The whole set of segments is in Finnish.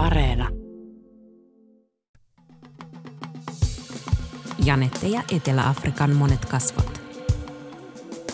Areena. Janette ja Etelä-Afrikan monet kasvot.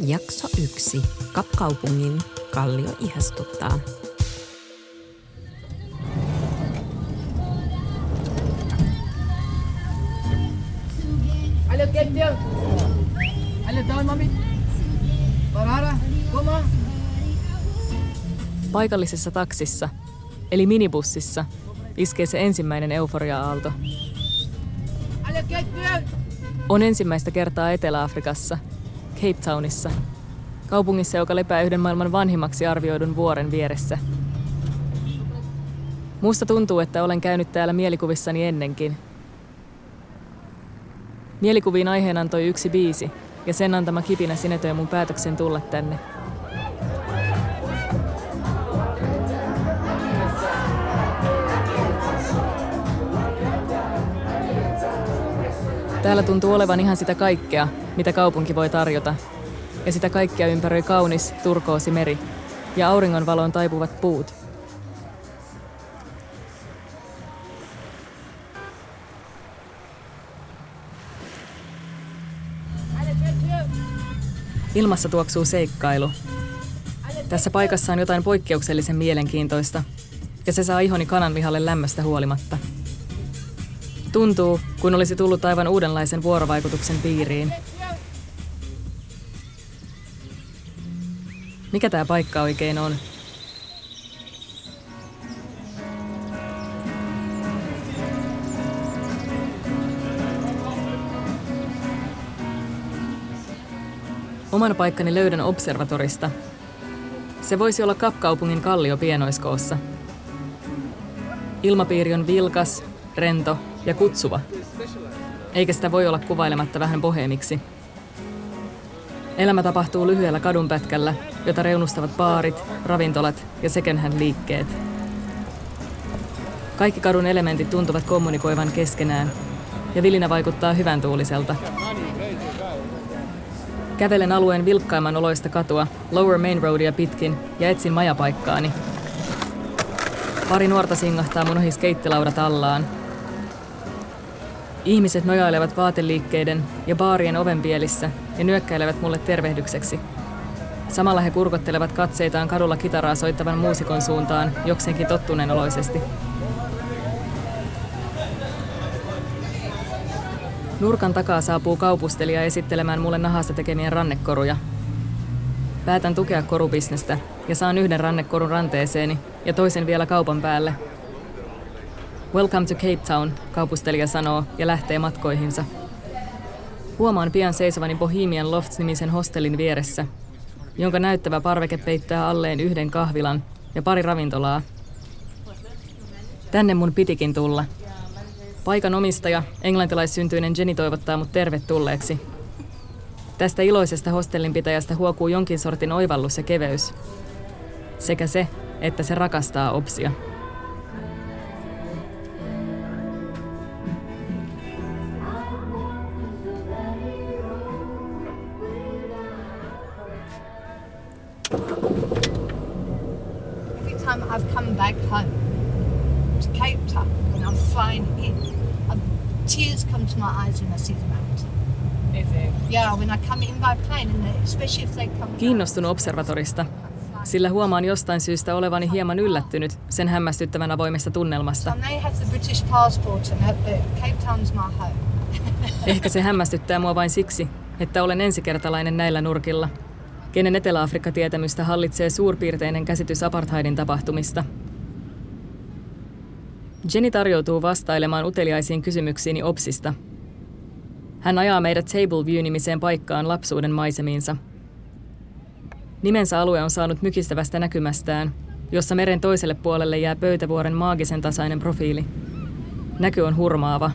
Jakso 1. Kapkaupungin kallio ihastuttaa. Down, mami. Parara, koma. Paikallisessa taksissa, eli minibussissa, iskee se ensimmäinen euforia-aalto. On ensimmäistä kertaa Etelä-Afrikassa, Cape Townissa, kaupungissa, joka lepää yhden maailman vanhimmaksi arvioidun vuoren vieressä. Musta tuntuu, että olen käynyt täällä mielikuvissani ennenkin. Mielikuviin aiheen antoi yksi biisi, ja sen antama kipinä sinetöi mun päätöksen tulla tänne. Täällä tuntuu olevan ihan sitä kaikkea, mitä kaupunki voi tarjota. Ja sitä kaikkea ympäröi kaunis, turkoosi meri ja auringonvaloon taipuvat puut. Ilmassa tuoksuu seikkailu. Tässä paikassa on jotain poikkeuksellisen mielenkiintoista, ja se saa ihoni kananlihalle lämmöstä huolimatta. Tuntuu, kun olisi tullut aivan uudenlaisen vuorovaikutuksen piiriin. Mikä tämä paikka oikein on? Oman paikkani löydän observatorista. Se voisi olla Kapkaupungin kallio pienoiskoossa. Ilmapiiri on vilkas, rento ja kutsuva. Eikä sitä voi olla kuvailematta vähän boheemiksi. Elämä tapahtuu lyhyellä kadunpätkällä, jota reunustavat baarit, ravintolat ja second liikkeet. Kaikki kadun elementit tuntuvat kommunikoivan keskenään, ja vilinä vaikuttaa hyvän tuuliselta. Kävelen alueen vilkkaimman oloista katua, Lower Main Roadia pitkin, ja etsin majapaikkaani. Pari nuorta singahtaa mun ohi skeittilaudat allaan. Ihmiset nojailevat vaateliikkeiden ja baarien ovenpielissä ja nyökkäilevät mulle tervehdykseksi. Samalla he kurkottelevat katseitaan kadulla kitaraa soittavan muusikon suuntaan jokseenkin tottuneen oloisesti. Nurkan takaa saapuu kaupustelija esittelemään mulle nahasta tekemiä rannekoruja. Päätän tukea korubisnestä ja saan yhden rannekorun ranteeseeni ja toisen vielä kaupan päälle. Welcome to Cape Town, kaupustelija sanoo ja lähtee matkoihinsa. Huomaan pian seisovani Bohemian Lofts-nimisen hostelin vieressä, jonka näyttävä parveke peittää alleen yhden kahvilan ja pari ravintolaa. Tänne mun pitikin tulla. Paikan omistaja, englantilaissyntyinen Jenny toivottaa mut tervetulleeksi. Tästä iloisesta hostellinpitäjästä huokuu jonkin sortin oivallus ja keveys. Sekä se, että se rakastaa opsia. I've come back home to Cape Town when I'm flying in, um, tears come to my eyes when I see the mountain. Yeah, when I come in by plane, and especially if they come. Kiinnostunut observatorista, sillä huomaan jostain syystä olevani hieman yllättynyt sen hämmästyttävän avoimesta tunnelmasta. So I may have the British passport, and that- but Cape Town's my home. Ehkä se hämmästyttää mua vain siksi, että olen ensikertalainen näillä nurkilla, kenen Etelä-Afrikka-tietämystä hallitsee suurpiirteinen käsitys apartheidin tapahtumista. Jenny tarjoutuu vastailemaan uteliaisiin kysymyksiini Opsista. Hän ajaa meidät Table View-nimiseen paikkaan lapsuuden maisemiinsa. Nimensä alue on saanut mykistävästä näkymästään, jossa meren toiselle puolelle jää pöytävuoren maagisen tasainen profiili. Näky on hurmaava,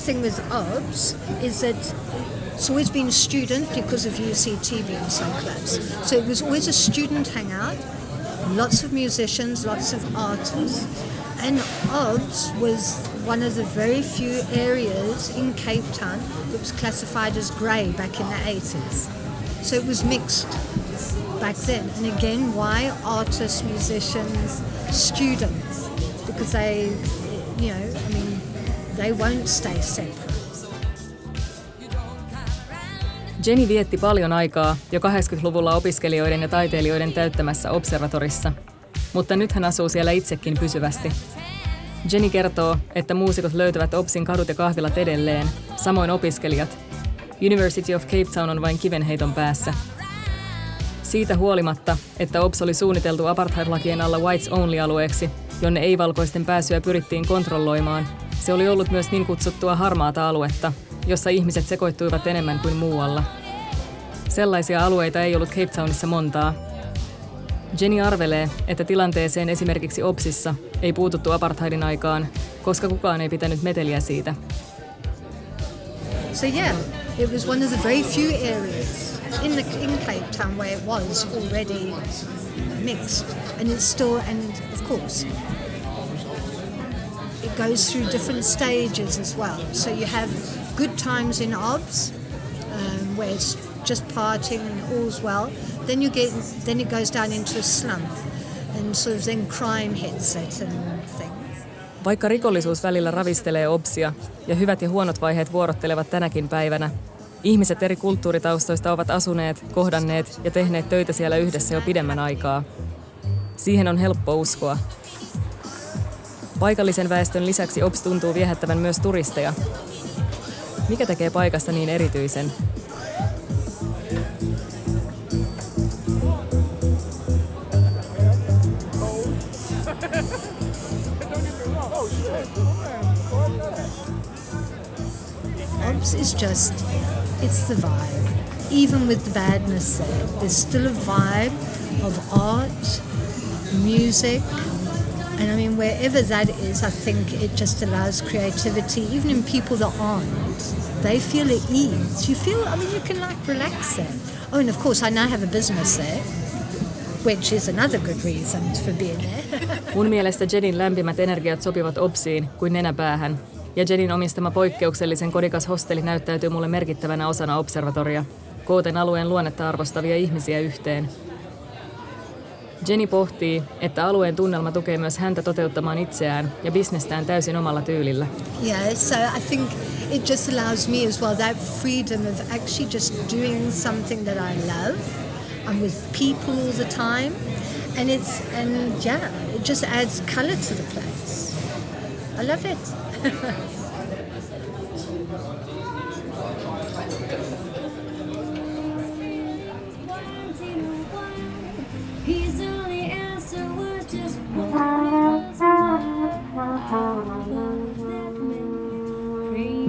thing with OBS is that it's always been a student because of UCT being so close. So it was always a student hangout. lots of musicians, lots of artists. And OBS was one of the very few areas in Cape Town that was classified as grey back in the 80s. So it was mixed back then. And again, why artists, musicians, students? Because they, you know, I mean, they won't stay separate. Jenny vietti paljon aikaa jo 80-luvulla opiskelijoiden ja taiteilijoiden täyttämässä observatorissa, mutta nyt hän asuu siellä itsekin pysyvästi. Jenny kertoo, että muusikot löytävät OPSin kadut ja kahvilat edelleen, samoin opiskelijat. University of Cape Town on vain kivenheiton päässä. Siitä huolimatta, että OPS oli suunniteltu apartheid-lakien alla Whites Only-alueeksi, jonne ei-valkoisten pääsyä pyrittiin kontrolloimaan, se oli ollut myös niin kutsuttua harmaata aluetta, jossa ihmiset sekoittuivat enemmän kuin muualla. Sellaisia alueita ei ollut Cape Townissa montaa. Jenny arvelee, että tilanteeseen esimerkiksi Opsissa ei puututtu apartheidin aikaan, koska kukaan ei pitänyt meteliä siitä. So yeah, it was one of the very few areas in the in Cape Town where it was already mixed, and it's still, and of course, goes through different stages as well. So you have good times in OBS, um, where it's just partying and all's well. Then you get, then it goes down into a slump, and sort of then crime hits it and things. Vaikka rikollisuus välillä ravistelee OBSia ja hyvät ja huonot vaiheet vuorottelevat tänäkin päivänä, ihmiset eri kulttuuritaustoista ovat asuneet, kohdanneet ja tehneet töitä siellä yhdessä jo pidemmän aikaa. Siihen on helppo uskoa. Paikallisen väestön lisäksi OBS tuntuu viehättävän myös turisteja. Mikä tekee paikasta niin erityisen? OBS is just, it's the vibe. Even with the badness there, there's still a vibe of art, music, and I mean, wherever that is, I think it just allows creativity, even in people that aren't. They feel at ease. You feel, I mean, you can like relax there. Oh, and of course, I now have a business there, which is another good reason for being there. Mun mielestä Jenin lämpimät energiat sopivat Opsiin kuin nenäpäähän, ja Jenin omistama poikkeuksellisen kodikas hosteli näyttäytyy mulle merkittävänä osana observatoria, kooten alueen luonnetta arvostavia ihmisiä yhteen. Jenny pohtii, että alueen tunnelma tukee myös häntä toteuttamaan itseään ja bisnestään täysin omalla tyylillä. Yeah, so I think it just allows me as well that freedom of actually just doing something that I love. I'm with people all the time, and it's and yeah, it just adds color to the place. I love it.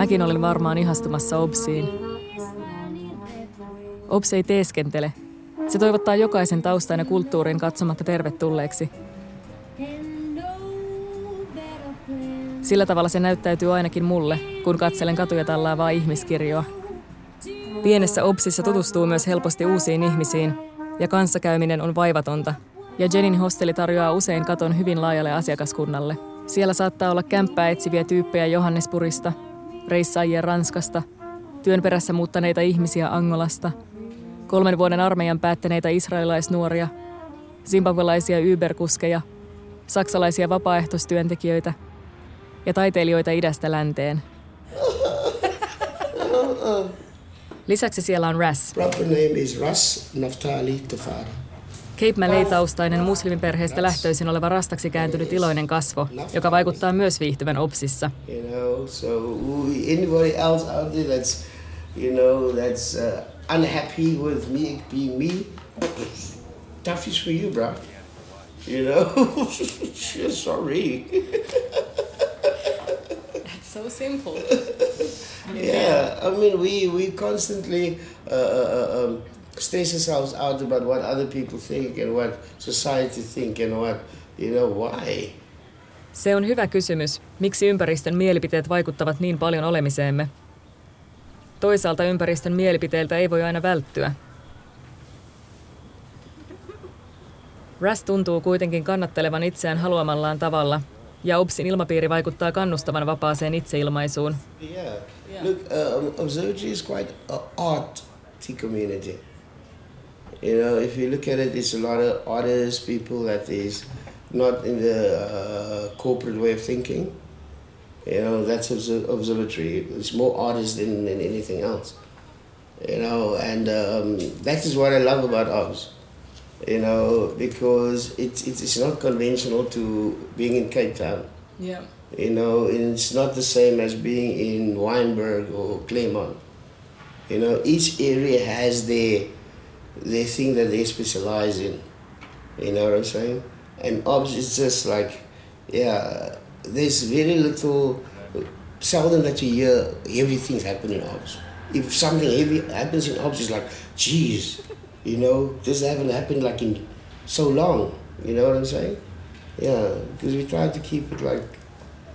Mäkin olin varmaan ihastumassa Obsiin. Obs ei teeskentele. Se toivottaa jokaisen taustan ja kulttuurin katsomatta tervetulleeksi. Sillä tavalla se näyttäytyy ainakin mulle, kun katselen katuja tallaavaa ihmiskirjoa. Pienessä Obsissa tutustuu myös helposti uusiin ihmisiin, ja kanssakäyminen on vaivatonta. Ja Jenin hosteli tarjoaa usein katon hyvin laajalle asiakaskunnalle. Siellä saattaa olla kämppää etsiviä tyyppejä Johannespurista, reissaajia Ranskasta, työn perässä muuttaneita ihmisiä Angolasta, kolmen vuoden armeijan päättäneitä israelilaisnuoria, zimbabwelaisia Uber-kuskeja, saksalaisia vapaaehtoistyöntekijöitä ja taiteilijoita idästä länteen. Lisäksi siellä on Ras, Proper name is Ras Naftali. Cape Malay-taustainen muslimiperheestä lähtöisin oleva rastaksi kääntynyt iloinen kasvo, joka vaikuttaa myös viihtyvän Opsissa. You know, so we- anybody else out there that's, you know, that's uh, unhappy with me being me, tough is for you, bro. You know, sorry. So simple. Yeah, I mean, we we constantly uh, uh, um, stress ourselves out about what other people think and what society think and what, you know, why. Se on hyvä kysymys, miksi ympäristön mielipiteet vaikuttavat niin paljon olemiseemme. Toisaalta ympäristön mielipiteiltä ei voi aina välttyä. Ras tuntuu kuitenkin kannattelevan itseään haluamallaan tavalla, ja OBSin ilmapiiri vaikuttaa kannustavan vapaaseen itseilmaisuun. Yeah. Look, uh, is quite arty community. You know, if you look at it, it's a lot of artists, people that is not in the uh, corporate way of thinking. You know, that's obser- observatory. It's more artists than, than anything else. You know, and um, that is what I love about OBS. You know, because it's, it's, it's not conventional to being in Cape Town. Yeah. You know, and it's not the same as being in Weinberg or Claremont. You know, each area has their their thing that they specialize in. You know what I'm saying? And OBS is just like, yeah, there's very little, seldom that you hear heavy things happen in OBS. If something heavy happens in OBS, it's like, geez, you know, this haven't happened like in so long. You know what I'm saying? Yeah, because we try to keep it like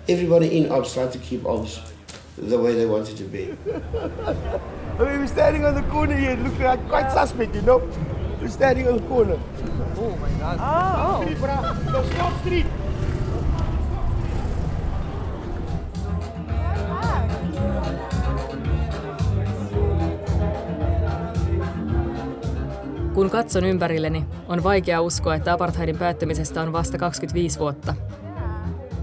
everybody in ops try to keep ops the way they want it to be. I mean, we're standing on the corner here, looking like quite suspect, you know. We're standing on the corner. Oh my God! Ah, street, bruh. No, stop street. Kun katson ympärilleni, on vaikea uskoa, että apartheidin päättymisestä on vasta 25 vuotta.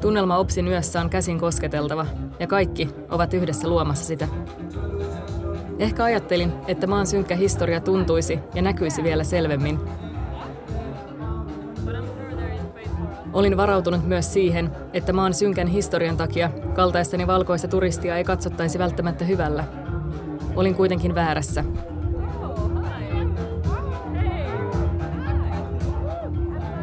Tunnelma OPSin yössä on käsin kosketeltava, ja kaikki ovat yhdessä luomassa sitä. Ehkä ajattelin, että maan synkkä historia tuntuisi ja näkyisi vielä selvemmin. Olin varautunut myös siihen, että maan synkän historian takia kaltaistani valkoista turistia ei katsottaisi välttämättä hyvällä. Olin kuitenkin väärässä.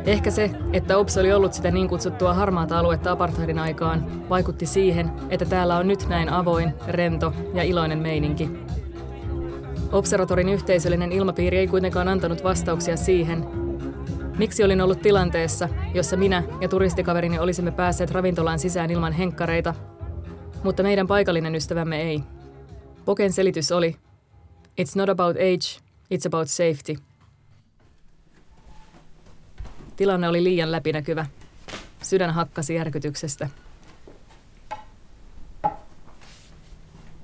Ehkä se, että OPS oli ollut sitä niin kutsuttua harmaata aluetta apartheidin aikaan, vaikutti siihen, että täällä on nyt näin avoin, rento ja iloinen meininki. Observatorin yhteisöllinen ilmapiiri ei kuitenkaan antanut vastauksia siihen, miksi olin ollut tilanteessa, jossa minä ja turistikaverini olisimme päässeet ravintolaan sisään ilman henkkareita, mutta meidän paikallinen ystävämme ei. Poken selitys oli, It's not about age, it's about safety – Tilanne oli liian läpinäkyvä. Sydän hakkasi järkytyksestä.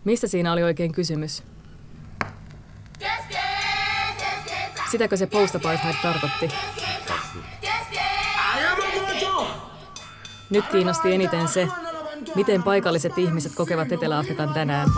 Mistä siinä oli oikein kysymys? Sitäkö se post-apartheid tarkoitti? Nyt kiinnosti eniten se, miten paikalliset ihmiset kokevat Etelä-Afrikan tänään.